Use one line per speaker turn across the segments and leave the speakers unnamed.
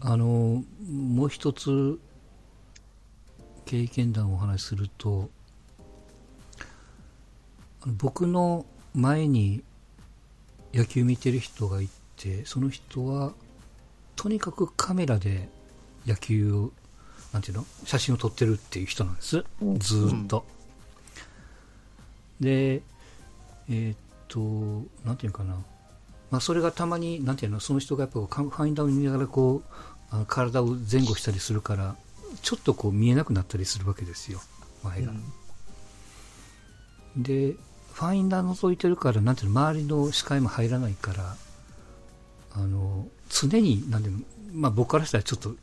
あのもう一つ経験談をお話しすると僕の前に野球見てる人がいてその人はとにかくカメラで野球をなんていうの写真を撮ってるっていう人なんです、ずーっと、でえー、っとなんていうかなまあ、それがたまに、なんていうの、その人がやっぱファインダーを見ながらこう、あの体を前後したりするから、ちょっとこう見えなくなったりするわけですよ、前が。うん、で、ファインダー覗いてるから、なんていうの、周りの視界も入らないから、あの、常に、なんでまあ僕からしたらちょっと、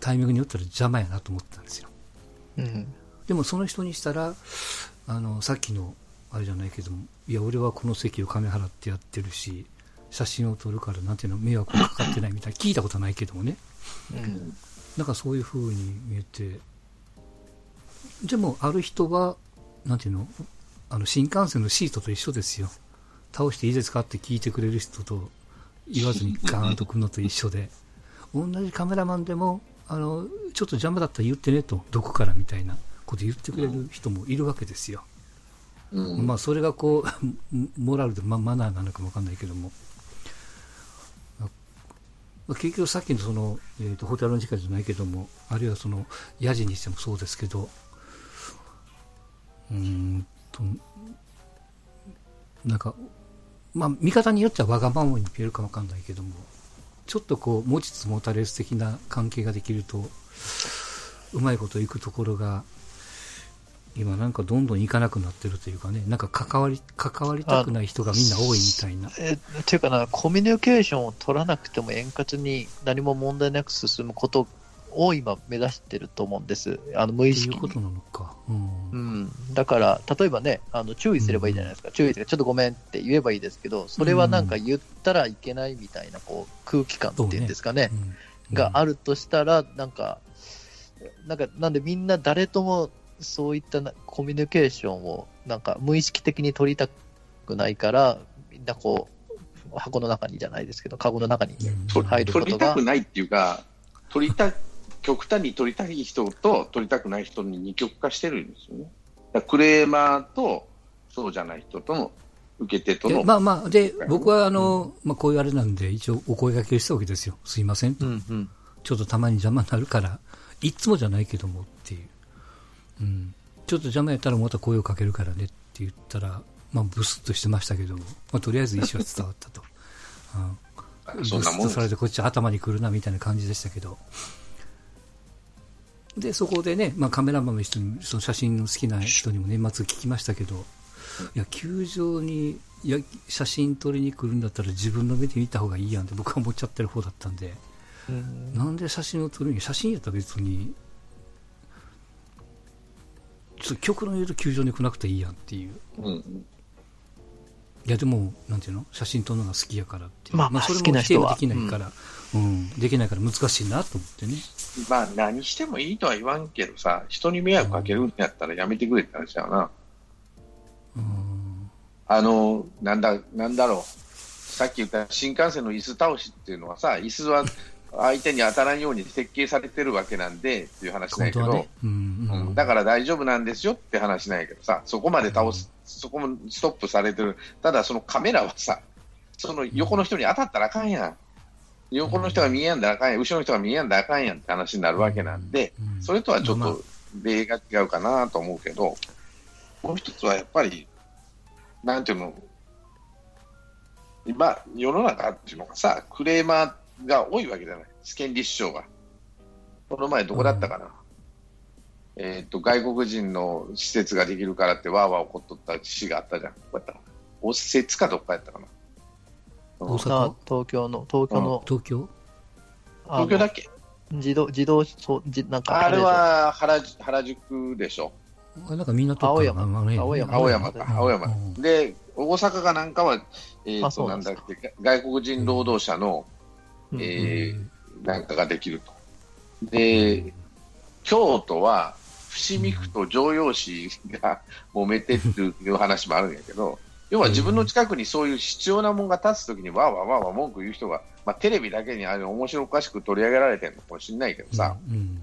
タイミングによったら邪魔やなと思ったんですよ。うん、でもその人にしたら、あの、さっきのあれじゃないけどもいや俺はこの席を金払ってやってるし写真を撮るからなんていうの迷惑かかってないみたいな聞いたことないけどもね、うん、なんかそういう風に見えてでもある人はなんていうのあの新幹線のシートと一緒ですよ。倒していいですかって聞いてくれる人と言わずにガーンと来るのと一緒で。同じカメラマンでもあのちょっと邪魔だったら言ってねとどこからみたいなこと言ってくれる人もいるわけですよ、うん、まあそれがこう モラルで、ま、マナーなのかもわかんないけども、まあ、結局さっきのその、えーと、ホテルの時間じゃないけどもあるいはそのヤジにしてもそうですけどうんとなんかまあ見方によってはわがままに見えるかわかんないけどもちょっとこう持ちつ持たれず的な関係ができるとうまいこといくところが今なんかどんどん行かなくなってるというかね、なんか関わり、関わりたくない人がみんな多いみたいな。
え、っていうかな、コミュニケーションを取らなくても円滑に何も問題なく進むことを今目指してると思うんです。あの、無意識に。いうことなのか。うん。うん、だから、例えばね、あの、注意すればいいじゃないですか。うん、注意すれば、ちょっとごめんって言えばいいですけど、それはなんか言ったらいけないみたいな、こう、空気感っていうんですかね。ねうん、があるとしたら、なんか、なんか、なんでみんな誰ともそういったコミュニケーションをなんか無意識的に取りたくないから、みんなこう、箱の中にじゃないですけど、カゴの中に入ることが。
取りたくないっていうか、取りた、極端に取りたい人と取りたくない人に二極化してるんですよね。クレーマーとそうじゃない人との受け手との。
まあまあ、で、僕はあの、うん、まあこういうあれなんで、一応お声掛けしたわけですよ。すいませんと。うんうん、ちょっとたまに邪魔になるから、いつもじゃないけどもっていう。うん、ちょっと邪魔やったらまた声をかけるからねって言ったら、まあ、ブスッとしてましたけど、まあ、とりあえず意思は伝わったと。うん、ブスッとされてこっち頭に来るなみたいな感じでしたけど。で、そこでね、まあ、カメラマンの人に、その写真の好きな人にも年末聞きましたけど、いや、球場にや写真撮りに来るんだったら自分の目で見た方がいいやんって僕は思っちゃってる方だったんで、んなんで写真を撮るに写真やったら別に極論言うと球場に来なくていいやんっていう。うん、いやでも、なんていうの？写真撮るのが好きやからっていう。まあ、まあ、それも否定はできないから、うん、うん、できないから難しいなと思ってね。
まあ、何してもいいとは言わんけどさ、人に迷惑かけるんやったらやめてくれって話だよな。うん。あの、なんだ、なんだろう。さっき言った新幹線の椅子倒しっていうのはさ、椅子は相手に当たらんように設計されてるわけなんでっていう話なんやけど、ね。うんうん、だから大丈夫なんですよって話なんやけどさ、そこまで倒す、うん、そこもストップされてる、ただそのカメラはさ、その横の人に当たったらあかんやん。横の人が見えやんだらあかんやん、後ろの人が見えやんだらあかんやんって話になるわけなんで、それとはちょっと例が違うかなと思うけど、もう一つはやっぱり、なんていうの、今、世の中っていうのがさ、クレーマーが多いわけじゃない、権利主張が。この前、どこだったかな、うん、えっ、と、外国人の施設ができるからって、わーわー怒っとった市があったじゃん、こうやった。大摂かどっかやったかな。
大阪？東京の、東京の、
東京？
東京だっけ？
自動、自動、そう、じなんか
あれは原原宿でしょ。
なんかみんな青
山、
青山、青山か、青山。で、大阪かなんかは、えっ、ー、と、なんだっけ、外国人労働者の、えー、なんかができると。で、京都は伏見区と城陽市が揉めてっていう話もあるんやけど、要は自分の近くにそういう必要なものが立つときにわーわーわーわー文句言う人が、まあ、テレビだけにあれ面白おかしく取り上げられてるのかもしれないけどさ、うん、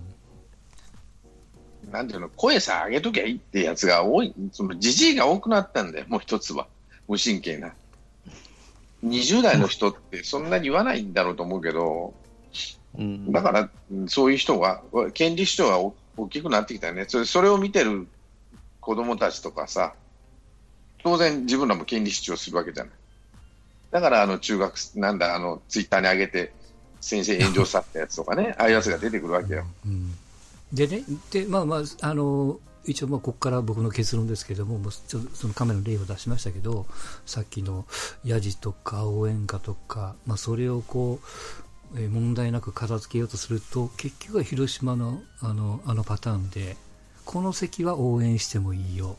なんていうの、声さ上げときゃいいってやつが多い、そのじじいが多くなったんだよ、もう一つは。無神経な。20代の人ってそんなに言わないんだろうと思うけど、うん、だから、そういう人が、権利主張が大きくなってきたよね。それそれを見てる子供たちとかさ、当然自分らも権利主張するわけじゃない。だからあの中学、なんだ、あのツイッターに上げて、先生炎上さったやつとかね、ああいうやつが出てくるわけよ。うん、
でね、でまあまあ、あの一応、まあここから僕の結論ですけども、もうちょそのカメラの例を出しましたけど、さっきのヤジとか応援歌とか、まあ、それをこう、え問題なく片付けようとすると、結局は広島のあのあのパターンで、この席は応援してもいいよ、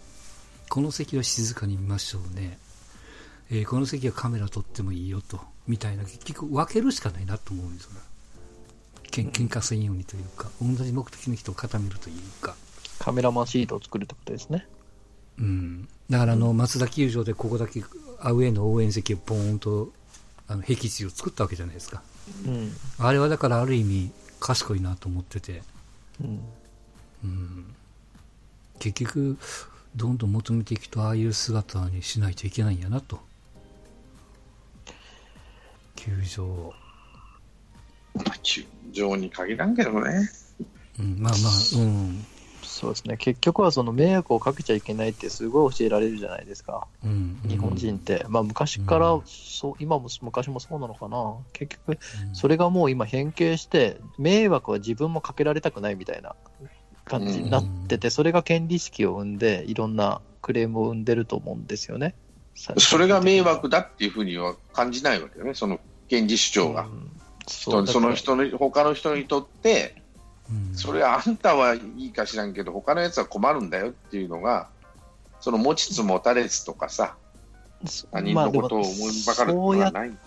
この席は静かに見ましょうね、えー、この席はカメラ撮ってもいいよと、みたいな、結局分けるしかないなと思うんですよね。けん喧嘩せんようにというか、同じ目的の人を固めるというか。
カメラマンシートを作るってことですね。
うん。だからあの、松田球場でここだけアウェーの応援席をポーンと、あの、僻地を作ったわけじゃないですか。うん。あれはだからある意味賢いなと思ってて。うん。うん。結局、どんどん求めていくとああいう姿にしないといけないんやなと球場
球場に限らんけどね、
うん、まあまあうん
そうですね。結局はその迷惑をかけちゃいけないってすごい教えられるじゃないですか、うん、日本人って、まあ、昔からそう、うん、今も昔もそうなのかな。結局それがもう今変形して迷惑は自分もかけられたくないみたいな感じになってて、それが権利意識を生んで、いろんなクレームを生んでると思うんですよね。
それが迷惑だっていうふうには感じないわけよね、その権利主張が。うん、そその人の、他の人にとって、うん、それはあんたはいいか知らんけど、他のやつは困るんだよっていうのが、その持ちつ持たれつとかさ、他人のことを思いばかることはないんで。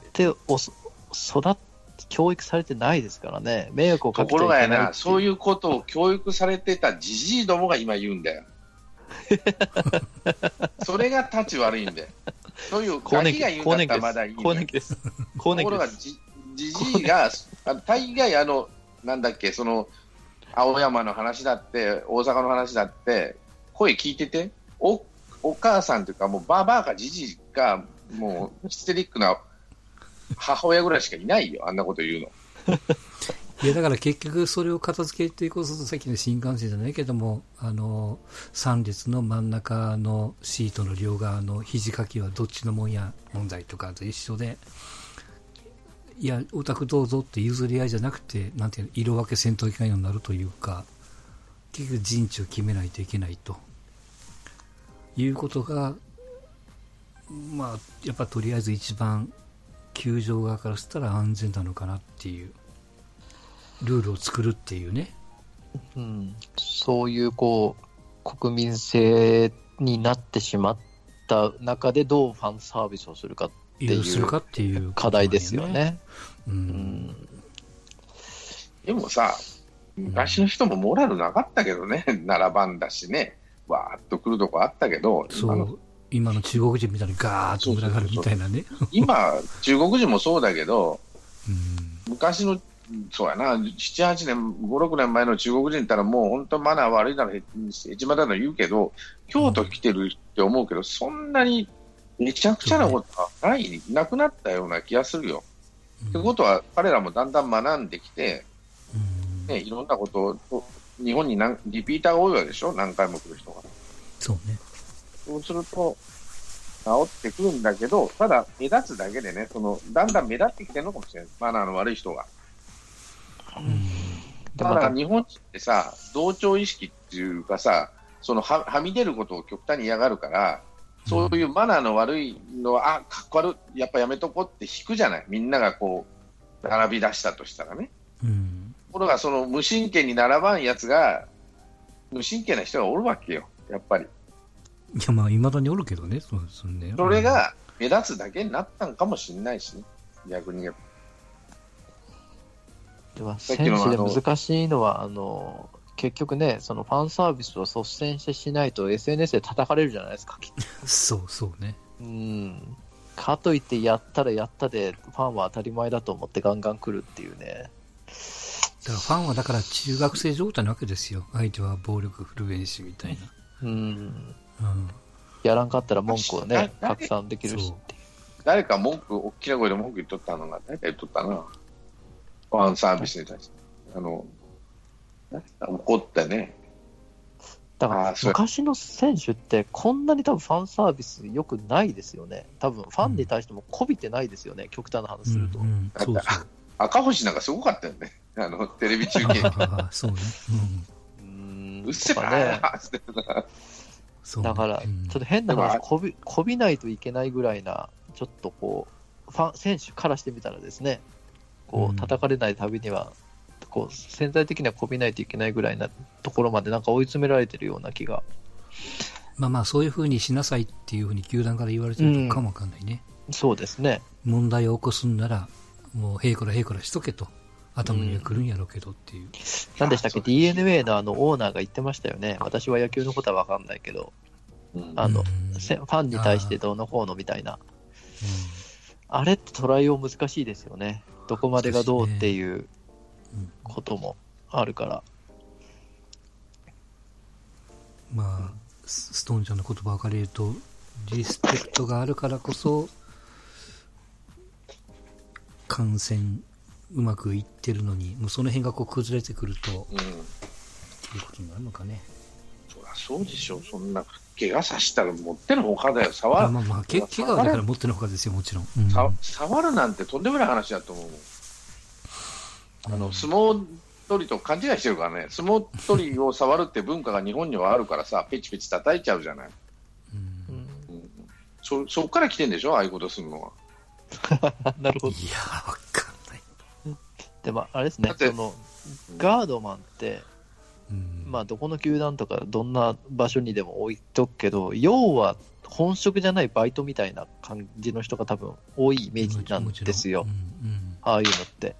そうやって教育されてないですからね、迷惑をかけ
てところがやな、そういうことを教育されてたじじいどもが今言うんだよ。それが立ち悪いんで。そういうガキが言うんだったらまだいい、ね。
更年期です。
更年期ところがじじじいが、大概あの、なんだっけ、その、青山の話だって、大阪の話だって、声聞いてて、おお母さんというか、もうバーバーかじじが、もうヒステリックな母親ぐらいしかいないよ、あんなこと言うの。
いやだから結局それを片付けていこうとさっきの新幹線じゃないけどもあの3列の真ん中のシートの両側の肘掛けはどっちのもんや問題とかと一緒でいやお宅どうぞって譲り合いじゃなくてなんていうの色分け戦闘機関になるというか結局陣地を決めないといけないと。いうことがまあやっぱとりあえず一番球場側からしたら安全なのかなっていうルールを作るっていうね、
うん、そういうこう国民性になってしまった中でどうファンサービスをするかていう課題ですよね。うん、
でもさ、昔の人もモラルなかったけどね、並ばんだしね、わーっと来るとこあったけど、
そう。今の。中国人みたいにガーッと群がるみたいなね。
今、中国人もそうだけど、うん、昔の、そうやな、7、8年、5、6年前の中国人ったらもう本当マナー悪いなら一番だと言うけど、京都来てるって思うけど、そんなにめちゃくちゃなことはない、なくなったような気がするよ。うん、ってことは、彼らもだんだん学んできて、うん、ね、いろんなことを、日本に何リピーターが多いわけでしょ、何回も来る人が。
そうね。
そうすると、治ってくるんだけど、ただ目立つだけでね、そのだんだん目立ってきてるのかもしれない、マナーの悪い人が。だから日本人ってさ、同調意識っていうかさ、そのははみ出ることを極端に嫌がるから、そういうマナーの悪いのは、あかっこ悪い、やっぱやめとこうって引くじゃない、みんながこう、並び出したとしたらね。うん、ところが、その無神経に並ばんやつが、無神経な人がおるわけよ、やっぱり。
いや、まあ、いまだにおるけどね、そうですね。
それが目立つだけになったんかもしれないしね、逆に。
では、選手で難しいのは、あの、結局ね、そのファンサービスを率先してしないと SNS で叩かれるじゃないですか、
そうそうね。
うん。かといってやったらやったで、ファンは当たり前だと思ってガンガン来るっていうね。
だからファンはだから中学生状態なわけですよ。相手は暴力振るえんしみたいな。うん。うん。
やらんかったら文句をね、拡散できるし
誰か文句、大きな声で文句言っとったのが、誰？か言っとったな。ファンサービスに対して。あの、怒ってね。
だから昔の選手ってこんなに多分ファンサービスよくないですよね。多分ファンに対してもこびてないですよね、うん、極端な話すると。
赤星なんかすごかったよね。あの、テレビ中継。
そうね。
うん。うっせば ね。
だから、ちょっと変な話、こび、こびないといけないぐらいな、ちょっとこう、ファン、選手からしてみたらですね、こう、叩かれないたびには、こう、潜在的にはこびないといけないぐらいなところまでなんか追い詰められてるような気が。
まあまあ、そういうふうにしなさいっていうふうに球団から言われてるかもわかんないね、
うん。そうですね。
問題を起こすんなら、もう、へいこらへいこらしとけと。頭には来るんやろうけどっていう。うん、
何でしたっけ、DNA のあのオーナーが言ってましたよね。私は野球のことは分かんないけど、うん、あの、ファンに対してどうのこうのみたいな。あれってトライ用難しいですよね。どこまでがどうっていうこともあるから。
まあ、ストーンちゃんの言葉を借りると、リスペクトがあるからこそ、感染うまくいってるのに、もうその辺がこう崩れてくると、うん、いうことになるのかね。
そりゃそうでしょ、そんな、怪我さしたらもってのほかだよ、触る。
まあまあ、け怪我はだからもってのほかですよ、もちろん。
うん、さ触るなんてとんでもない話だと思う。あの、相撲取りと勘違いしてるからね、相撲取りを触るって文化が日本にはあるからさ、ペチペチ叩いちゃうじゃない。うん、うん、そそこから来てんでしょ、ああいうことするのは。
なるほど。
いやわか
でも、あれですね、その、ガードマンって、うん、まあ、どこの球団とか、どんな場所にでも置いとくけど、要は本職じゃないバイトみたいな感じの人が多分多いイメージなんですよ。うんうん、ああいうのって。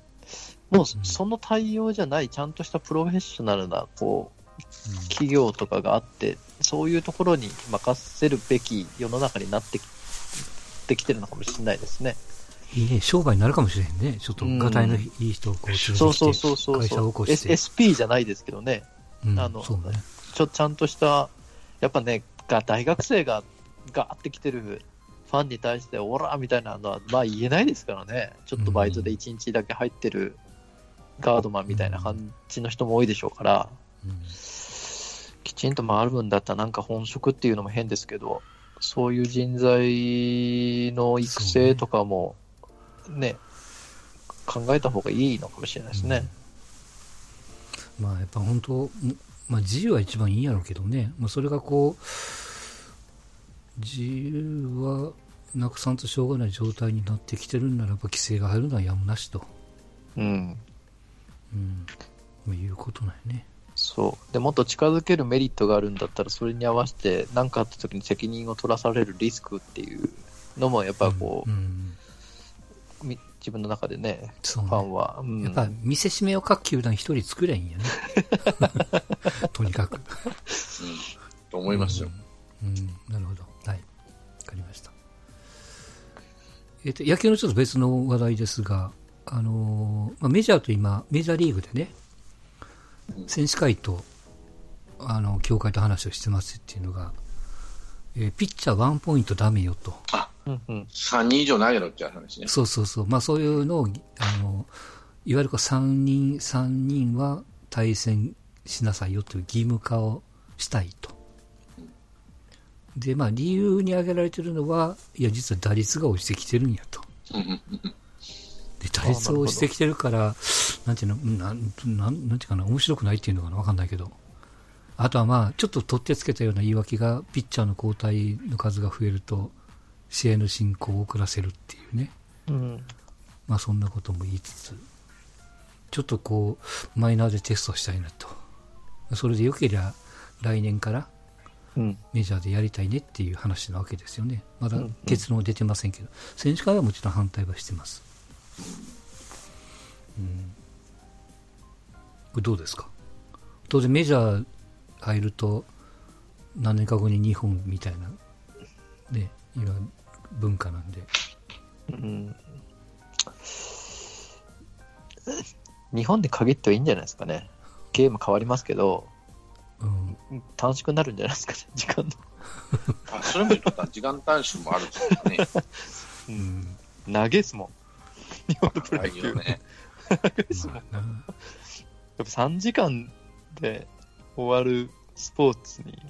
もう、その対応じゃない、ちゃんとしたプロフェッショナルな、こう、企業とかがあって、そういうところに任せるべき世の中になってきてるのかもしれないですね。
いいね、商売になるかもしれへんね。ちょっと、がたいのいい人をこう、連れてきて、会社を起こして。
SP じゃないですけどね。うん、あの、ね、ちょ、ちゃんとした、やっぱね、が大学生がガーって来てるファンに対して、オラーみたいなのは、まあ言えないですからね。ちょっとバイトで1日だけ入ってるガードマンみたいな感じの人も多いでしょうから、うん、きちんと回るんだったらなんか本職っていうのも変ですけど、そういう人材の育成とかも、ね、考えた方がいいのかもしれないですね。
うん、まあやっぱ本当、まあ自由は一番いいんやろうけどね、まあ、それがこう、自由はなくさんとしょうがない状態になってきてるんならば規制が入るのはやむなしと。うん。うん。まあ、いうことなんやね。
そう。で、もっと近づけるメリットがあるんだったら、それに合わせて何かあった時に責任を取らされるリスクっていうのも、やっぱこう、うんうん自分の中でね、ねファンは。
うん、やっぱ見せしめを各球団一人作れんやね。とにかく。うん、
と思いますよ、
うん。うん、なるほど。はい。わかりました。えっ、ー、と、野球のちょっと別の話題ですが、あのー、まあ、メジャーと今、メジャーリーグでね、選手会と、あの、協会と話をしてますっていうのが、えー、ピッチャーワンポイントダメよと。
あうんうん、3人以上投げろっていう話ね。
そうそうそう。まあそういうのを、あの、いわゆるこう3人、3人は対戦しなさいよという義務化をしたいと。で、まあ理由に挙げられてるのは、いや、実は打率が落ちてきてるんやと。で、打率を落ちてきてるから、なんていうの、なん、なん、なんていうかな、面白くないっていうのかな、わかんないけど。あとはまあ、ちょっと取ってつけたような言い訳が、ピッチャーの交代の数が増えると、試合の進行を遅らせるっていうね、うん、まあそんなことも言いつつ、ちょっとこう、マイナーでテストしたいなと。それでよけりゃ来年からメジャーでやりたいねっていう話なわけですよね。まだ結論は出てませんけど、選手会はもちろん反対はしてます。うん、これどうですか？当然メジャー入ると何年か後に日本みたいな、ね、今文化なんで。
うん。日本で限ってはいいんじゃないですかね。ゲーム変わりますけど、うん、短縮になるんじゃないですかね、時間の。
あそれも時間短縮もあるんですかね。
うん。投げすもん。日本のプロ野球。ね。やっぱ3時間で終わるスポーツに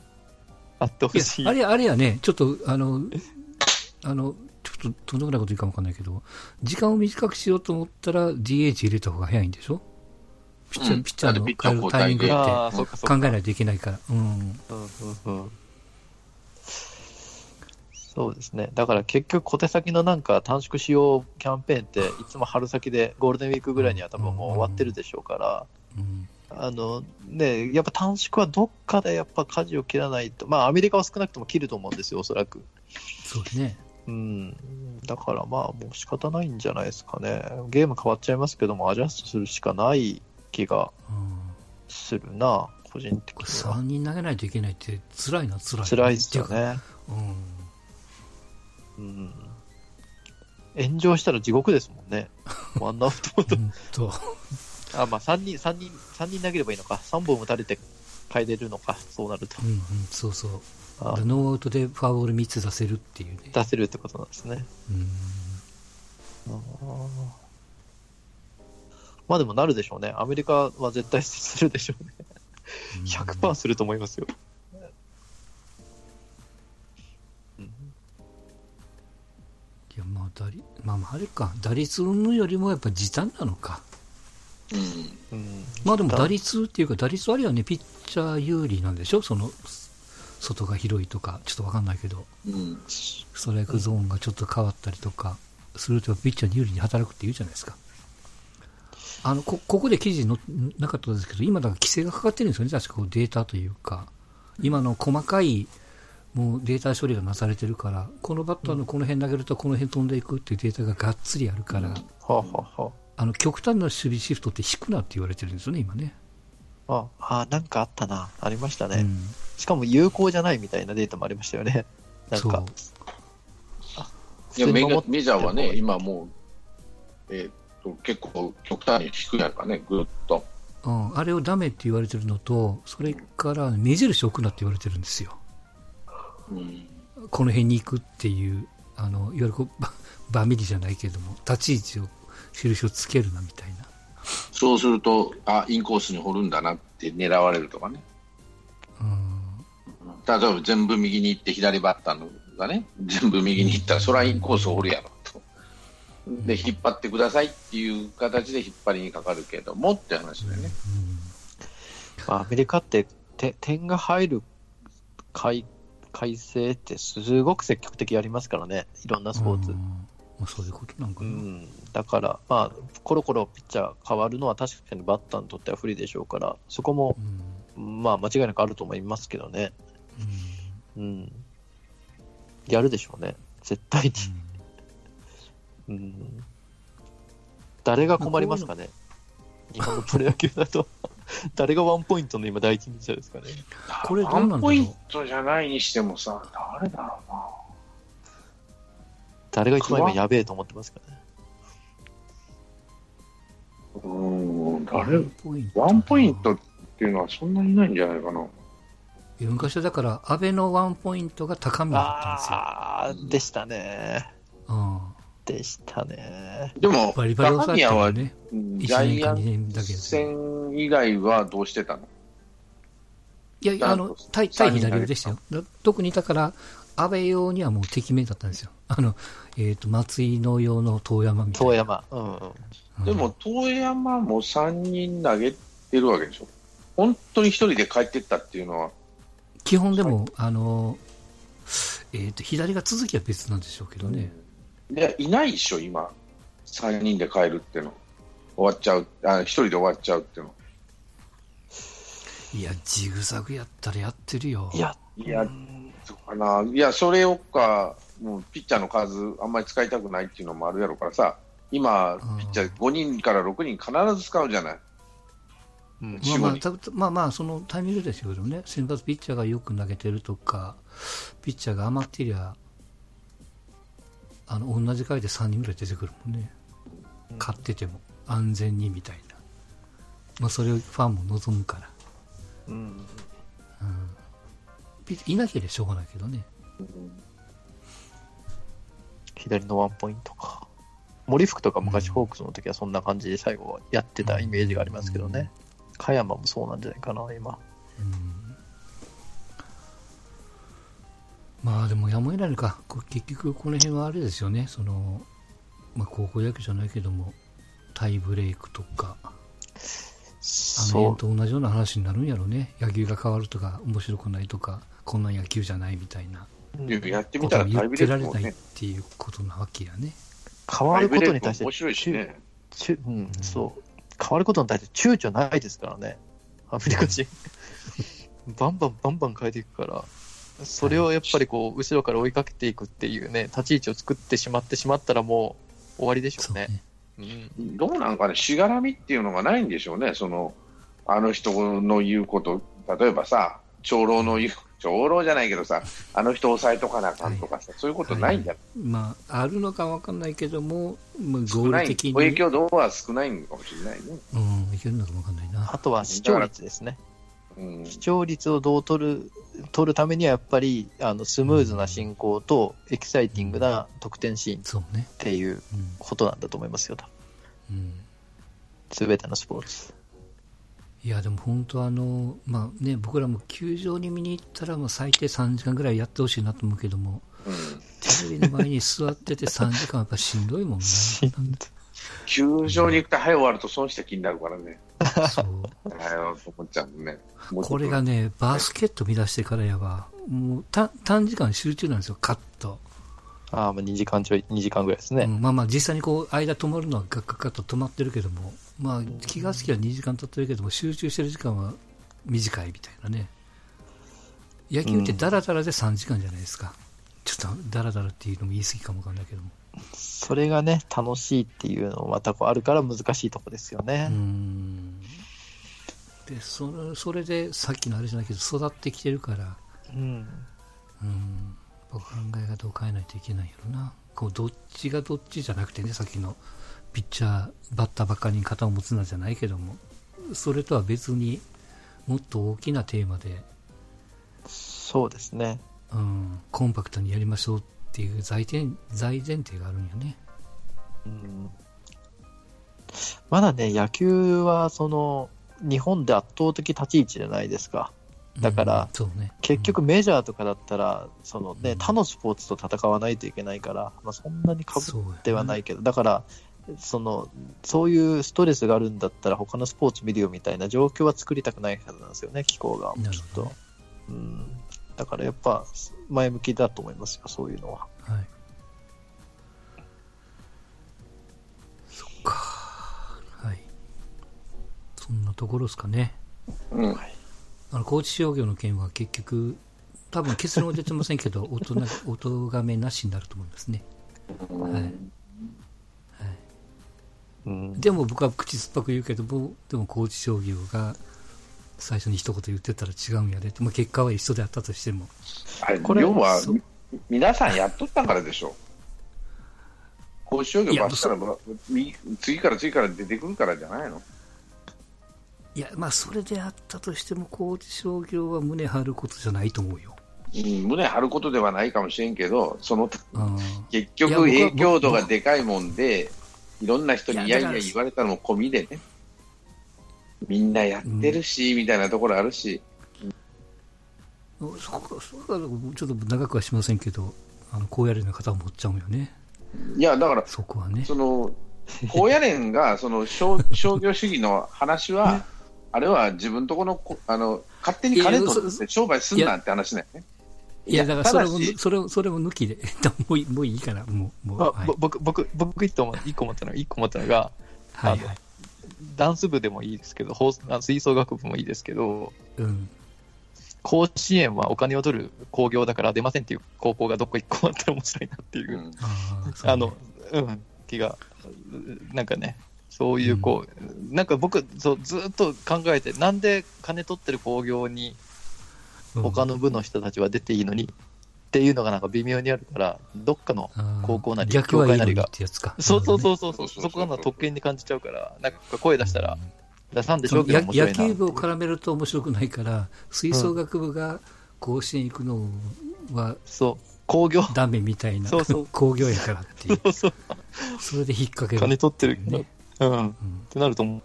あってほしい。
あれ、あれやね、ちょっと、あの、あの、ちょっととんでもないこと言うかもわかんないけど、時間を短くしようと思ったら DH 入れた方が早いんでしょ？ピッチャー、うん、ピッチャーの変えるタイミングって考えないといけないから。うん。うんうんうん
そうですね。だから結局小手先のなんか短縮しようキャンペーンっていつも春先でゴールデンウィークぐらいには多分もう終わってるでしょうから、うん、あのね、やっぱ短縮はどっかでやっぱ舵を切らないと、まあアメリカは少なくとも切ると思うんですよ、おそらく。
そうですね。
うん。だからまあもう仕方ないんじゃないですかね。ゲーム変わっちゃいますけども、アジャストするしかない気がするな、うん、個人的には。
3人投げないといけないって辛いな、辛い。
辛いですよね。うん。うん。炎上したら地獄ですもんね。ワンアウト。あ、まあ3人、三人、三人投げればいいのか。3本打たれて変えれるのか、そうなると。
うんうん、そうそう。ノーアウトでフォアボール3つ出せるっていうね。
出せるってことなんですね。うん。あまあでもなるでしょうね。アメリカは絶対するでしょうね。100%すると思いますよ。
いや、まあ、まあ、あれか、打率云々よりもやっぱ時短なのか。うん。まあでも打率っていうか、打率割はね、ピッチャー有利なんでしょ？その、外が広いとか、ちょっとわかんないけど、うん、ストライクゾーンがちょっと変わったりとかすると、ピッチャーに有利に働くって言うじゃないですか。あのこここで記事のなかったですけど、今だから規制がかかってるんですよね、確かデータというか、今の細かいもうデータ処理がなされてるから、このバッターのこの辺投げるとこの辺飛んでいくっていうデータががっつりあるから、あはあ、あ。の極端な守備シフトって引くなって言われてるんですよね、今ね。
ああ、なんかあったな、ありましたね、うん、しかも有効じゃないみたいなデータもありましたよね、なんか。
いやメメジャーはね、今もう、えー、っと結構極端に低いやからね、ぐっと。
うん、あれをダメって言われてるのと、それから目印置くなって言われてるんですよ。うん、この辺に行くっていう、あのいわゆるこうバ バミリじゃないけれども、立ち位置を、印をつけるなみたいな。
そうすると、あインコースに掘るんだなって狙われるとかね。例えば全部右に行って左バッターのがね、全部右に行ったら、それはインコースを掘るやろと。で、引っ張ってくださいっていう形で引っ張りにかかるけどもって話だよね。
まあ、アメリカってて点が入る改改正ってすごく積極的やりますからね、いろんなスポーツ。
まあ、そういうことなんかな、うん、
だから、まあ、コロコロピッチャー変わるのは確かにバッターにとっては不利でしょうから、そこも、うん、まあ、間違いなくあると思いますけどね。うん。うん、やるでしょうね、絶対に。うん。誰が困りますかね、日本のプロ野球だと。誰がワンポイントの今、第一人者ですかね。
これ、ワンポイントじゃないにしてもさ、誰だろうな。
誰が一番今やべえと思ってますかね。
うん、誰？ワンポイントっていうのはそんなにないんじゃないかな。
昔はだから、安倍のワンポイントが高めだったんですよ。あ
あ、でしたね。うん。でしたね。
でも、バリバリ高宮は、ね、ジャイアンツ戦以外はどうしてたの？
いや、あの、対、対左でしたよ。特にだから、安倍用にはもう敵名だったんですよ。あの、えっ、ー、と、松井の用の遠山みたいな。遠
山。うん、
うん。でも、遠山も3人投げてるわけでしょ。本当に1人で帰ってったっていうのは？
基本でも、あの、えっ、ー、と、左が続きは別なんでしょうけどね。
うん、でいないでしょ、今。3人で帰るっての。終わっちゃう。あ1人で終わっちゃうっての。
いや、ジグザグやったらやってるよ。
いや、いや、かな。いや、それをか、もうピッチャーの数、あんまり使いたくないっていうのもあるやろからさ、今、ピッチャー5人から6人必ず使うじゃない。
うん、まあまあ、まあまあ、そのタイミングですけどね、先発ピッチャーがよく投げてるとか、ピッチャーが余ってりゃ、あの同じ回で3人ぐらい出てくるもんね、買ってても安全にみたいな、まあ、それをファンも望むから、うん、うん、いなければしょうがないけどね、うん、
左のワンポイントか。森福とか昔ホークスの時はそんな感じで最後はやってたイメージがありますけどね、加山もそうなんじゃないかな今、うん
まあでもやむを得ないのか、結局この辺はあれですよね、その、まあ、高校野球じゃないけども、タイブレイクとか、あの辺と同じような話になるんやろうね、野球が変わるとか、面白くないとか、こんな野球じゃないみたいな、
やってみたら
言ってられないっていうことなわけやね。
変わることに対して、
面白いしね。
うん、そう。変わることに対して躊躇ないですからね、アメリカ人。バンバンバンバン変えていくから。それをやっぱりこう後ろから追いかけていくっていうね、立ち位置を作ってしまってしまったらもう終わりでしょうね。
うねうん、どうなんかね、しがらみっていうのがないんでしょうね、そのあの人の言うこと、例えばさ、長老の言う、長老じゃないけどさ、あの人抑えとかなあかんとかさ、はい、そういうことないんじゃない、
はい、まあ、あるのか分かんないけども、まあ、
合理的に。影響度は少ないのかもしれないね。
うん、いけるのか分かんないな。
あとは視聴率ですね。視聴率をどう取る取るためにはやっぱりあのスムーズな進行とエキサイティングな得点シーンっていうことなんだと思いますよ、す、べ、てのスポーツ。
いやでも本当あの、まあね、僕らも球場に見に行ったらもう最低3時間ぐらいやってほしいなと思うけども、うん、テレビの前に座ってて3時間やっぱしんどいもんね。
球場に行くと早終わると損した気になるからね。そう。と思っちゃうね。
これがね、バスケット見出してからやば、もうた短時間集中なんですよ、カット。
ああ、まあ2時間ちょい、2時間ぐらいですね。う
ん、まあまあ実際にこう、間止まるのはガッガッガッと止まってるけども、まあ気がつきは2時間経ってるけども、集中してる時間は短いみたいなね。野球ってダラダラで3時間じゃないですか。ちょっとダラダラっていうのも言い過ぎかもわかんないけども。
それがね、楽しいっていうのもまたこうあるから難しいとこですよね。
でそれそれでさっきのあれじゃないけど育ってきてるから、うん、うん。考え方を変えないといけないやろな。こうどっちがどっちじゃなくてねさっきのピッチャーバッターばっかりに肩を持つなじゃないけども。それとは別にもっと大きなテーマで。
そうですね、
うん、コンパクトにやりましょうっていう大前大前提があるんよね、うん、
まだね野球はその日本で圧倒的立ち位置じゃないですか。だから、うんね、結局メジャーとかだったら、そのね、他のスポーツと戦わないといけないから、まあ、そんなにかぶってはないけど、だから、そのそういうストレスがあるんだったら他のスポーツ見るよみたいな状況は作りたくないはずなんですよね、気候が。ちょっと、うん、だからやっぱ前向きだと思いますよ、そういうのは。はい、
そっか。そんなところですかね。うん。あの、高知商業の件は結局、多分結論は出てませんけど、音な、音がめなしになると思いますね。はい。はい。うん、でも僕は口酸っぱく言うけども、でも高知商業が最初に一言言ってたら違うんやで。まあ、結果は一緒であったとしても。
あれ、これ要は、皆さんやっとったからでしょ。う。高知商業ばしたら、次から次から出てくるからじゃないの？
いや、まあ、それであったとしても、高知商業は胸張ることじゃないと思うよ。
うん、胸張ることではないかもしれんけど、その、結局影響度がでかいもんで、いろんな人にいやいや言われたのも込みでね、みんなやってるし、うん、みたいなところあるし。
そこそこはちょっと長くはしませんけど、あの高野連の方は持っちゃうよね。
いや、だから、
そこはね。
その高野連がその商 商業主義の話は、あれは自分とこのあの勝手に金取って商売すんなって話だよね。
いや、だからそれも、それそれも抜きで、もうもういいかな、もう。もう
はい、僕、僕、僕一個思ったのが、一個思ったのが、はい、はい、ダンス部でもいいですけど、吹奏楽部もいいですけど、うん、甲子園はお金を取る工業だから出ませんっていう高校がどっか一個あったら面白いなっていう、うん、あの、うん、気が、なんかね、そういうこう、うん、なんか僕そうずっと考えてなんで金取ってる工業に他の部の人たちは出ていいのにっっていうのがなんか微妙にあるから、どっかの高校なり、教会なりが。
てやつか。
そうそう
う
そうそうそこが特権に感じちゃうから、なんか声出したら出さんでしょうけど
野
な。
球部を絡めると面白くないから、吹奏楽部が甲子園行くのは
そう、工業。
ダメみたいな
そうそう
工業やからっていう。
そうそう、
それで引っ掛ける。
金取ってる。
ね。
うん。っ
うん
てなると面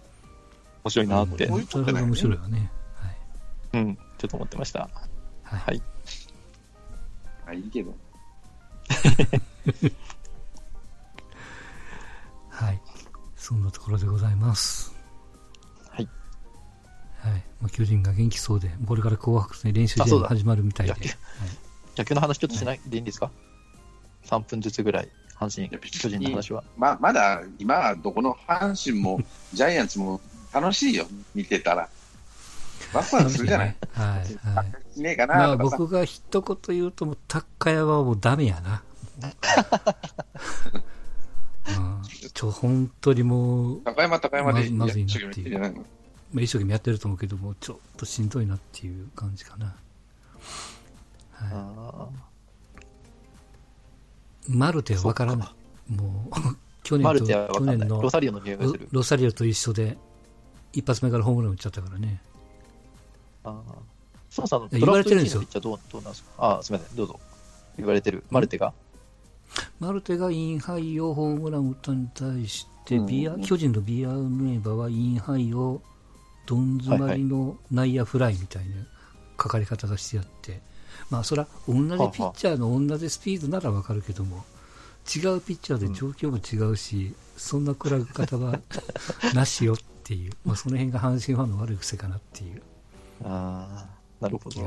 白いなって、
うん
それが面白いよね。はい。
うん、ちょっと思ってました。
はい。
はい。
あいいけど。
はい。そんなところでございます。
はい。
はい。まあ、巨人が元気そうで、これから紅白戦練習試合が始まるみたいで。
あそうだ
はい
野球の話ちょっとしない？でいいんですか ?3 分ずつぐらい、阪神巨人の話は。
ままだ今はどこの阪神もジャイアンツも楽しいよ、見てたら。ワクワクするじゃない？
はい。はい。
しねえか
まあ
なとかさ。
僕が一言言うと、もう、高山はもうダメやな。うん、ちょ、本当にもう、
高山高山で
まずまずいな
一生懸命やっていの。
まあ、一生懸命やってると思うけども、ちょっとしんどいなっていう感じかな。は
あ
い。マルテはわからな
そ
い。もう、去年と。去年の
ロサリオの匂いがす
ロ
る。
ロサリオと一緒で、一発目からホームラン打っちゃったからね。
あー。孫さんの
言われてるんですよ。
ドラフト1位のピッチャーどうどうなんですか？あーすみません、どうぞ。言われてる。マルテが？
マルテがインハイをホームラン打ったに対して、
うん
ビア巨人のビアヌエバはインハイをどん詰まりの内野フライみたいな書かれ方がしてあって、まあそら同じピッチャーの同じスピードならわかるけども、違うピッチャーで状況も違うし、そんな比べ方は なしよっていう、まあその辺が阪神ファンの悪い癖かなっていう
ああ、なるほど。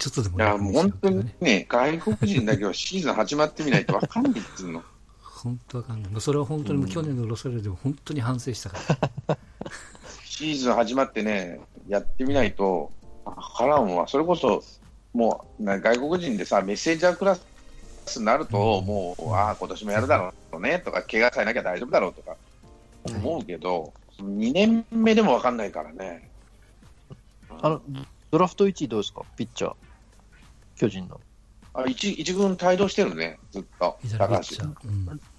ちょっとでも
いや、もう本当にね、外国人だけはシーズン始まってみないと分かんないっつうの。
本当わかんない。まあそれは本当にもう去年のロサリオでも本当に反省したから。
シーズン始まってね、やってみないと、分からんわ。それこそ、もう、な外国人でさ、メッセージャークラスになると、
うん
もう、ああ、今年もやるだろうね、とか、怪我さえなきゃ大丈夫だろうとか、思うけど、2年目でも分かんないからね。
あの、ドラフト1位どうですか？ピッチャー。巨人の。
あ一一軍帯同してるね、ずっと、高橋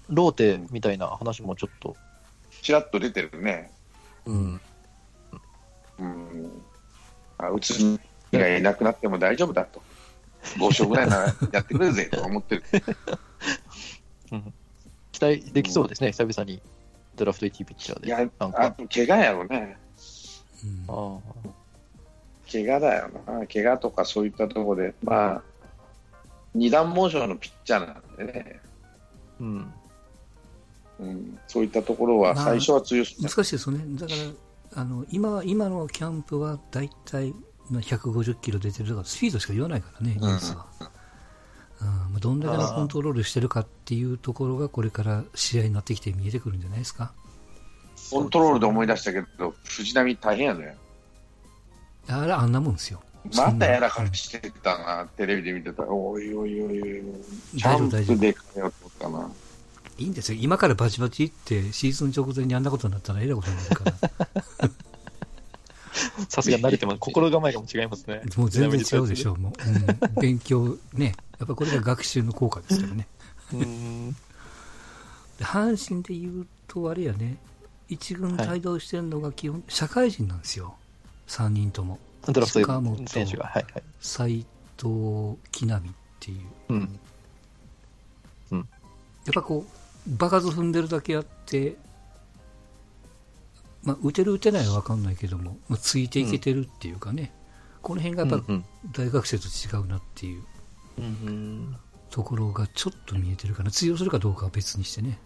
ローテみたいな話もちょっと。
ちらっと出てるね。
うん。
うん。あうつみがいなくなっても大丈夫だと。5勝ぐらいなら やってくれるぜと思ってる。
期待できそうですね、久々に。ドラフト1位ピッチャーで。
いや、
なんか。
あ怪我やろね。
うん
あ
怪我だよな。怪我とかそういったところで、まあ、二段モーションのピッチャーなんでね。
ーうん。
うん、そういったところは
まあ
最初は強すぎ
難しいですよね。だから、あの、今は、今のキャンプは大体、まあ150キロ出てるとか、スピードしか言わないからね、ニュースは。うんまあ、どんだけのコントロールしてるかっていうところが、これから試合になってきて見えてくるんじゃないですか。
コントロールで思い出したけど、藤波大変やね。
あれ、あんなもんですよ。
またやらか
うん
してたな、テレビで見てたら、おいおいおいおい、キ
大
ャン
丈夫大丈夫
プでかよと思ったな。
いいんですよ。今からバチバチって、シーズン直前にあんなことになったらえらいことになるから。
さすがに慣れてます。心構えがも違いますね。
もう全然違うでしょう、もう。うん、勉強、ね。やっぱこれが学習の効果ですからね。
うーん。
で阪神で言うと、あれやね、一軍帯同してるのが基本、社会人なんですよ。3人とも。
ドラフ
塚本
ト選手が。はいはい。
斎藤、木浪っていう。
うん。
やっぱこう、場数踏んでるだけあって、まあ、打てる打てないは分かんないけども、まあ、ついていけてるっていうかね、この辺がやっぱ
うん
大学生と違うなっていう
うんうん。
ところがちょっと見えてるかな。通用するかどうかは別にしてね。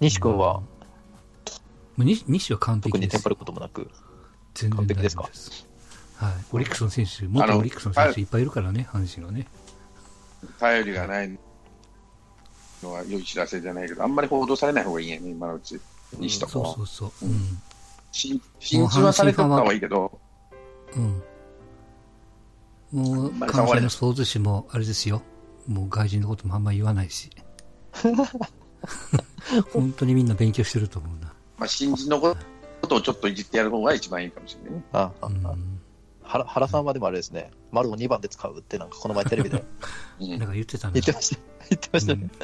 西君は？
まあ西西は完璧です
特にテンパ。ることもなく。
全然
完璧ですか？
はい。オリックスの選手、元オリックスの選手いっぱいいるからね、阪神はね。
頼りがないのは良い知らせじゃないけど、あんまり報道されない方がいいんやね、今のうち。西とかは
そうそうそう。うん。
新新人はされてた方がいいけど、
うん。もう、
まあ
関西のスポーツ紙も、あれですよ。もう外人のこともあんまり言わないし。本当にみんな勉強してると思うな。
まあ、新人のことをちょっといじってやる方が一番いいかもしれないね。
ああ
うん。
原原さんはでもあれですね、丸を2番で使うって、なんかこの前テレビで。
なんか言ってた
ね。言ってました。言ってましたね。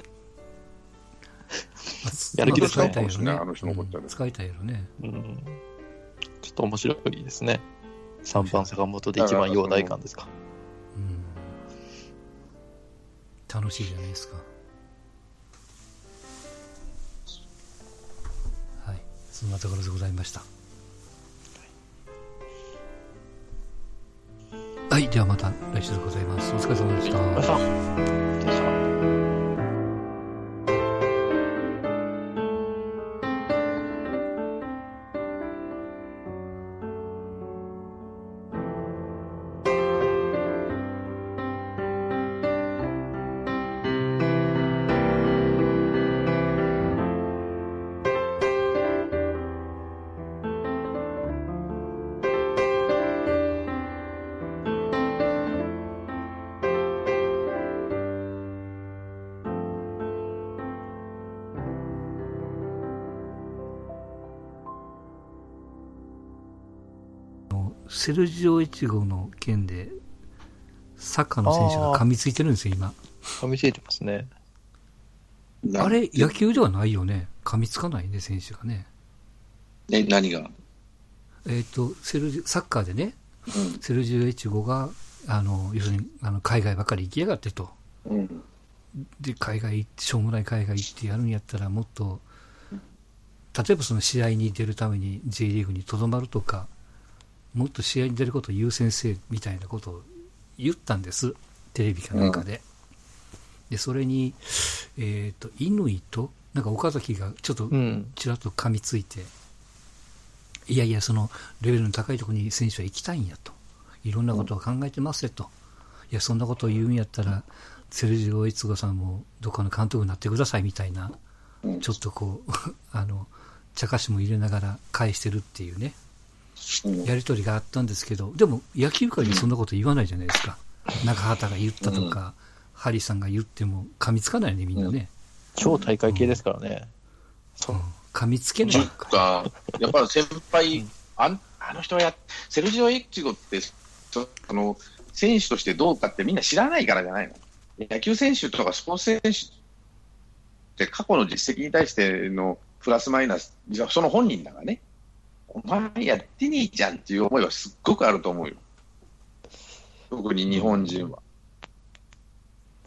やる気ですね。
あの人のこと
使いたいよね。
うん。ちょっと面白いですね。3番坂本で1番陽大館ですか？うん。
楽しいじゃないですか。んなところでございました。はい、ではまた来週でございます。お疲れ様でした。セルジオ越後の件で、サッカーの選手が噛みついてるんですよ、今。
噛みついてますね。
あれ、野球ではないよね。噛みつかないね、選手がね。
え、何が？
えっ、と、セルジサッカーでね、うん、セルジオ越後が、あの、要するに、あの、海外ばかり行きやがってと。うん、で、海外行って、しょうもない海外行ってやるんやったら、もっと、例えばその試合に出るために J リーグにとどまるとか、もっと試合に出ることを優先せみたいなことを言ったんです、テレビかなんかで。うん、で、それに、えっ、ー、と、乾と、なんか岡崎がちょっとちらっと噛みついて、うん、いやいや、そのレベルの高いところに選手は行きたいんやと。いろんなことを考えてますよと。いや、そんなことを言うんやったら、セルジオ・イツゴさんもどっかの監督になってくださいみたいな、ちょっとこう、あの、茶化しも入れながら返してるっていうね。やり取りがあったんですけど、でも野球界にそんなこと言わないじゃないですか。中畑が言ったとか、ハリーさんが言っても噛みつかないね、みんなね。
超大会系ですからね。
そう。噛みつけない
か。やっぱり先輩、ああの人はや、セルジオ・エッチゴって、あの、選手としてどうかってみんな知らないからじゃないの。野球選手とかスポーツ選手って過去の実績に対してのプラスマイナス、その本人だからね。お前やってねえじゃんっていう思いはすっごくあると思うよ。特に日本人は。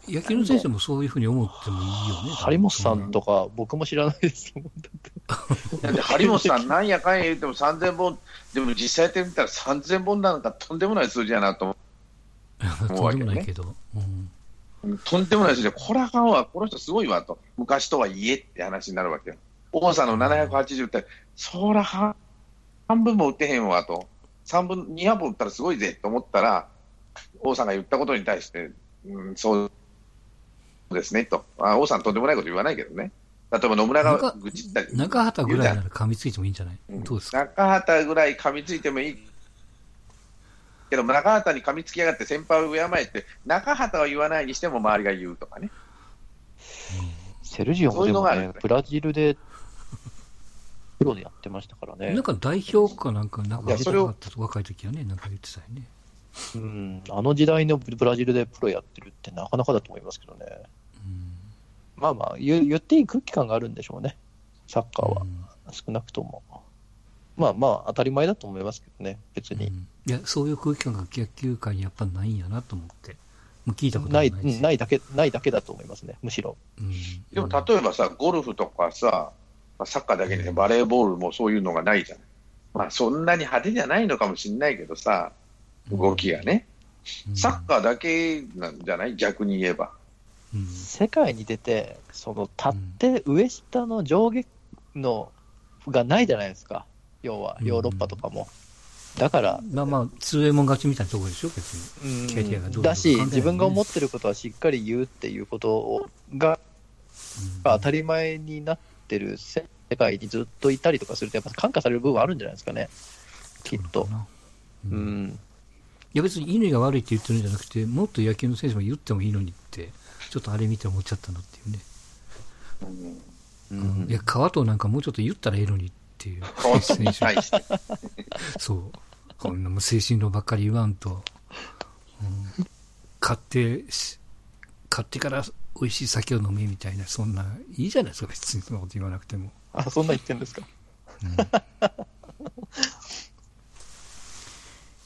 野球の選手もそういうふうに思ってもいいよね。
張本さんとか、僕も知らないです
だって張本さん、なんやかんや言っても3000本、でも実際やってみたら3000本なんかとんでもない数字やなと
思うわけ、ね、とんでもないけど。
うん、とんでもない数字で、これあかんわ、この人すごいわと、昔とはいえって話になるわけよ。王さんの780って、そらは半分も打ってへんわと、3分、200本打ったらすごいぜと思ったら、王さんが言ったことに対して、うん、そうですねと、あ王さん、とんでもないこと言わないけどね。例えば野村が愚痴ったり。
中畑ぐらいなら噛みついてもいいんじゃない、うん、どうですか？
中畑ぐらい噛みついてもいい。けど、中畑に噛みつきやがって先輩を敬えって、中畑は言わないにしても周りが言うとかね。
セルジオもでもね、ブラジルでプロでやってましたからね。
なんか代表かなんか、なんか出たかった若い時はね、なんか言ってたよね。
うん、あの時代のブラジルでプロやってるってなかなかだと思いますけどね。うん、まあまあ言、言っていい空気感があるんでしょうね、サッカーは。うん、少なくとも。まあまあ、当たり前だと思いますけどね、別に。うん、
いや、そういう空気感が野球界にやっぱないんやなと思って。もう聞いたことない
ないないだけないだけだと思いますね、むしろ。
うん、でも例えばさ、ゴルフとかさ、まあ、サッカーだけで、バレーボールもそういうのがないじゃん。まあ、そんなに派手じゃないのかもしれないけどさ、動きがね。サッカーだけなんじゃない？逆に言えば。
世界に出て、その立って上下の上下のがないじゃないですか、要はヨーロッパとかも。だから、
まあまあ、通衛門勝ちみたいなところでしょ、別
に。うだし、自分が思ってることはしっかり言うっていうことが、が当たり前になってる世界にずっといたりとかすると、やっぱ感化される部分あるんじゃないですかね、きっと。うん、
いや別に乾が悪いって言ってるんじゃなくて、もっと野球の選手も言ってもいいのにって、ちょっとあれ見て思っちゃったなっていうね。うん、いや、川藤なんかもうちょっと言ったらええのにっていう。
選手。
そう。こんなも精神論ばっかり言わんと。うん、買って、買ってから美味しい酒を飲めみたいな、そんな、いいじゃないですか、別にそんなこと言わなくても。
あ、そんな言ってんですか？う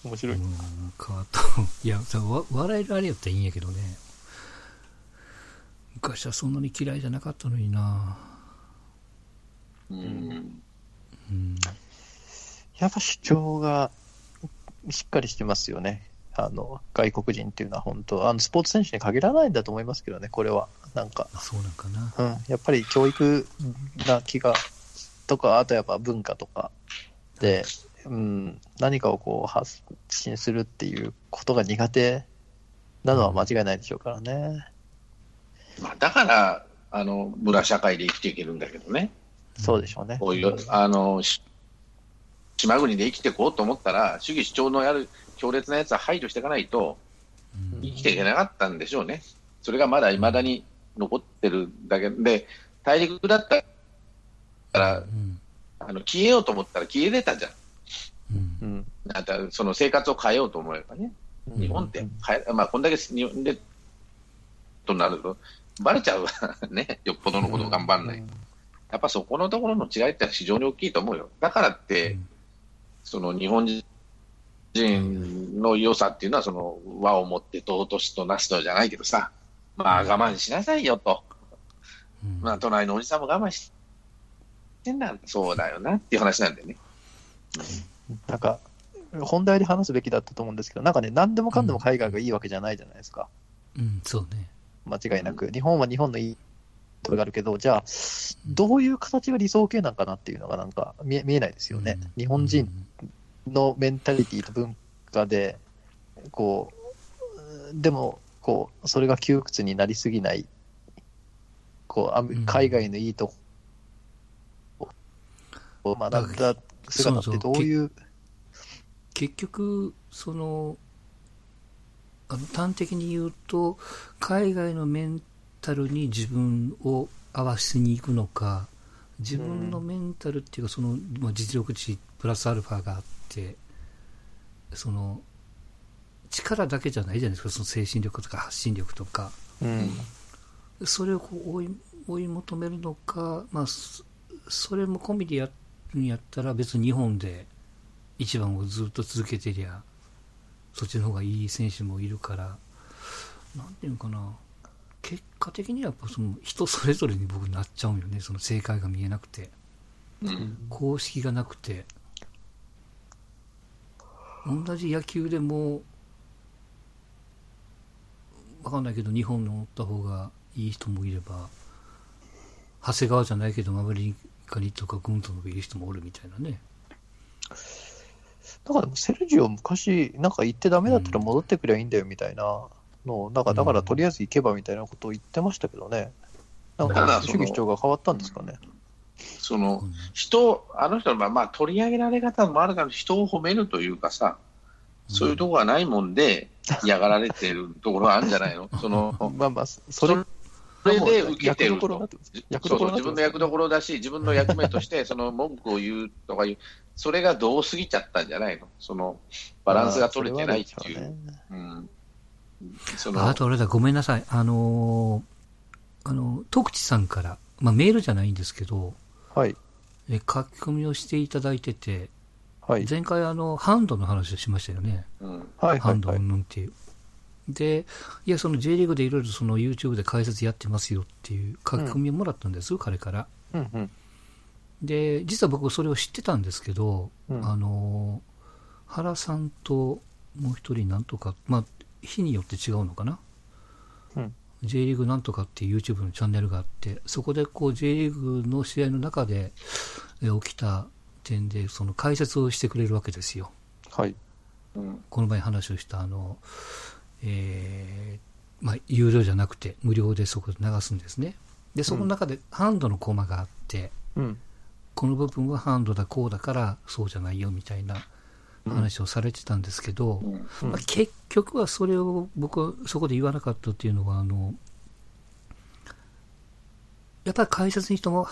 ん、面白い。うん、
かと、いや、わ笑えるあれやったらいいんやけどね。昔はそんなに嫌いじゃなかったのにな
うん。うん、やっぱ主張がしっかりしてますよね。あの外国人っていうのは本当あのスポーツ選手に限らないんだと思いますけどね、これは。なんか。
そうなんかな。
うん。やっぱり教育な気が、とか、あとやっぱ文化とかで、うん、何かをこう発信するっていうことが苦手なのは間違いないでしょうからね。
まあ、だから、あの、村社会で生きていけるんだけどね。
そうでしょうね。
こういう、あの、島国で生きていこうと思ったら、主義主張のやる強烈なやつは排除していかないと、生きていけなかったんでしょうね。それがまだいまだに残ってるだけ。で、大陸だったら、あの消えようと思ったら消えれたじゃん。うん、なんかその生活を変えようと思えばね、日本って変え、まあ、こんだけ日本でとなると、ばれちゃう ね、よっぽどのことを頑張らない。やっぱそこのところの違いって非常に大きいと思うよ。だからって、その日本人の良さっていうのは、その和をもって尊しとなすとじゃないけどさ、まあ我慢しなさいよと。まあ隣のおじさんも我慢してんだ。そうだよなっていう話なんだよね。
なんか、本題で話すべきだったと思うんですけど、なんかね、何でもかんでも海外がいいわけじゃないじゃないですか。
うん、うん、そうね。
間違いなく。日本は日本のいいところがあるけど、じゃあ、どういう形が理想形なんかなっていうのがなんか見え見えないですよね。うん、日本人のメンタリティと文化で、こう、でも、こう、それが窮屈になりすぎない、こう、海外のいいとこ。を学んだ姿ってどういう？
結局、その、あの端的に言うと、海外のメンタルに自分を合わせに行くのか、自分のメンタルっていうか、その、まあ、実力値プラスアルファがあって、その、力だけじゃないじゃないですか、その精神力とか発信力とか。うん、それをこう追い追い求めるのか、まあ、それも込みでやるんやったら、別に日本で一番をずっと続けてりゃ、そっちの方がいい選手もいるから、なんていうのかな、結果的にはやっぱその人それぞれに僕なっちゃうんよね、その正解が見えなくて、うん、公式がなくて、同じ野球でも、わかんないけど、日本におった方がいい人もいれば、長谷川じゃないけど、アメリカにとか軍とのいい人もおるみたいなね。
だからセルジオ昔、なんか行ってダメだったら戻ってくりゃいいんだよみたいなの、なんかだからとりあえず行けばみたいなことを言ってましたけどね。なんか主義主張が変わったんですかね。
その人、あの人のまあ取り上げられ方もあるから、人を褒めるというかさ、そういうところがないもんで、嫌がられてるところがあるんじゃないの？その
まあまあ、それ
それで受けてると。自分の役どころだし、自分の役目としてその文句を言うとかいう、それがどう過ぎちゃったんじゃないの？そのバランスが取れてないっていう。うん、
そのあと、あれだ、ごめんなさい。あのー、あの、徳地さんから、まあメールじゃないんですけど、
はい。
え書き込みをしていただいてて、はい、前回あの、ハンドの話をしましたよね。ハンドうんぬんっていう。で、いや、その J リーグでいろいろその YouTube で解説やってますよっていう書き込みをもらったんです、うん、彼から。うんうん、で、実は僕それを知ってたんですけど、うん、あの、原さんともう一人なんとか、まあ、日によって違うのかな。うん、J リーグなんとかっていう YouTube のチャンネルがあって、そこでこう J リーグの試合の中で起きた点で、その解説をしてくれるわけですよ。
はい。
うん、この前話をしたあの、えー、まあ、有料じゃなくて無料でそこで流すんですね。で、そこの中でハンドのコマがあって、うん、この部分はハンドだ、こうだからそうじゃないよみたいな話をされてたんですけど、うん、まあ、結局はそれを僕はそこで言わなかったっていうのは、あの、やっぱり解説にしても、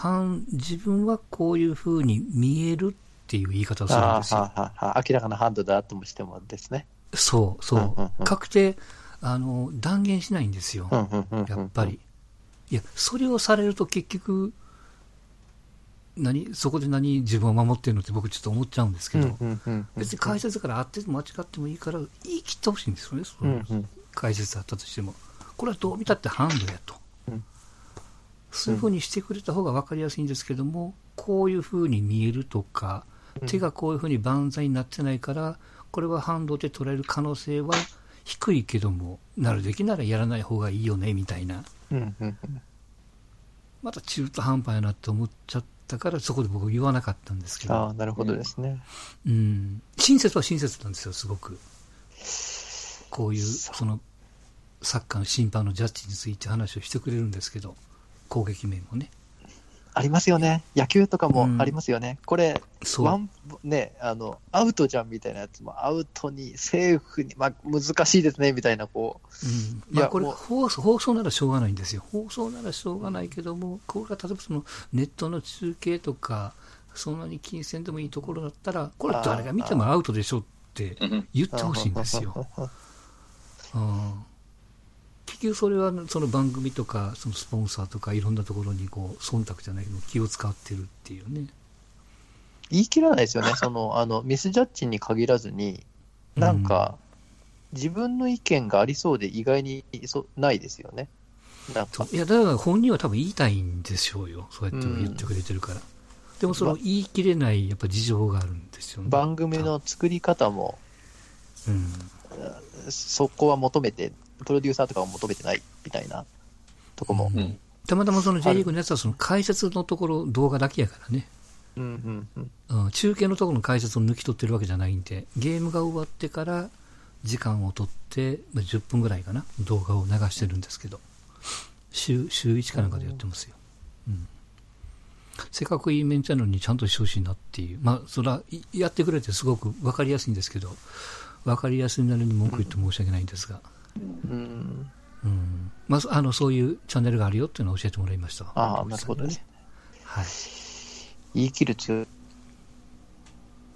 自分はこういうふうに見えるっていう言い方をするんですよ。は
はは明らかなハンドだともしてもですね。
そうそう。うんうんうん、確定、あの、断言しないんですよ。やっぱり。いや、それをされると結局、何、そこで何自分を守ってるのって僕ちょっと思っちゃうんですけど、別に解説からあっても間違ってもいいから言い切ってほしいんですよね、その解説あったとしても。これはどう見たってハンドやと。そういうふうにしてくれた方が分かりやすいんですけども、こういうふうに見えるとか、手がこういうふうに万歳になってないから、これはハンドで取られる可能性は低いけども、なるべきならやらない方がいいよね、みたいな。また中途半端やなって思っちゃったから、そこで僕言わなかったんですけど。
ああ、なるほどですね。
うん。親切は親切なんですよ、すごく。こういう、その、サッカーの審判のジャッジについて話をしてくれるんですけど、攻撃面もね。
ありますよね。野球とかもありますよね。うん、これ、ワン、ね、あの、アウトじゃんみたいなやつも、アウトに、セーフに、まあ、難しいですね、みたいな、こ
う。うん。いや、これ放送、放送ならしょうがないんですよ。放送ならしょうがないけども、これが例えばその、ネットの中継とか、そんなに金銭でもいいところだったら、これ誰が見てもアウトでしょって言ってほしいんですよ。うん結局それはその番組とかそのスポンサーとかいろんなところにこう忖度じゃないけど気を使ってるっていうね。
言い切らないですよね。そのあのミスジャッジに限らずになんか、自分の意見がありそうで意外にそないですよね。
なんか。いやだから本人は多分言いたいんでしょうよ。そうやって言ってくれてるから、うん、でもその言い切れないやっぱ事情があるんですよね。
番組の作り方も、うん、そこは求めてプロデューサーとかを求めてないみたいなとこも。うん、
たまたまその J リーグのやつはその解説のところ動画だけやからね。
うんうんうん、
中継のところの解説を抜き取ってるわけじゃないんで、ゲームが終わってから時間を取って、まあ、10分ぐらいかな、動画を流してるんですけど、週週1かなんかでやってますよ。うん、せっかくいいメンチャンネルにちゃんとしてほしいなっていう、まあ、それはやってくれてすごく分かりやすいんですけど、分かりやすいなりに文句言って申し訳ないんですが。うん。うん。まあ、あの、そういうチャンネルがあるよっていうのを教えてもらいました。
ああ、なるほどね。
はい。
言い切る強い。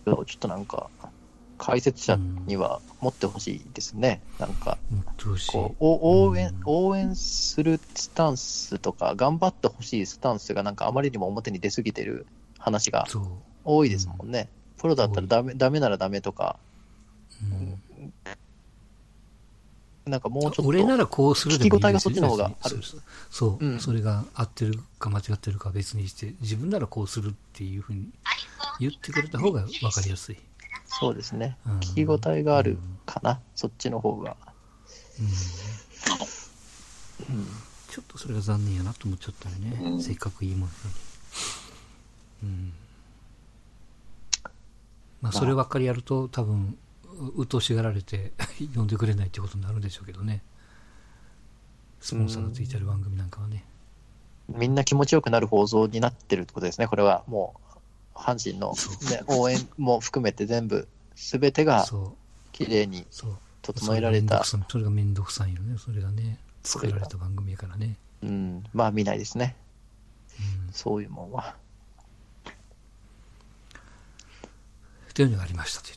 ちょっとなんか、解説者には持ってほしいですね。うん、なんか、こう応援、うん、応援するスタンスとか、頑張ってほしいスタンスがなんかあまりにも表に出すぎてる話が多いですもんね。プロだったらダメダメならダメとか、なんかもうちょっと。
俺ならこうする
でもいい、ね、聞き応えがそっちの方がある。
そう、うん、それが合ってるか間違ってるか別にして、自分ならこうするっていうふうに言ってくれた方が分かりやすい。
そうですね。うん、聞き応えがあるかな、うん、そっちの方が。うん。
うん、ちょっとそれが残念やなと思っちゃったね。せっかくいいものに。うん。まあ、そればっかりやると、多分、うとしがられて 呼んでくれないってことになるんでしょうけどね。スポンサーがついてる番組なんかはね、
みんな気持ちよくなる放送になってるってことですね。これはもう阪神の、ね、応援も含めて全部すべてが綺麗に整えられた。
それが面倒くさい。よね。それがね作られた番組やからね。
うん。まあ見ないですね、うん、そういうもんは。
というのがありましたという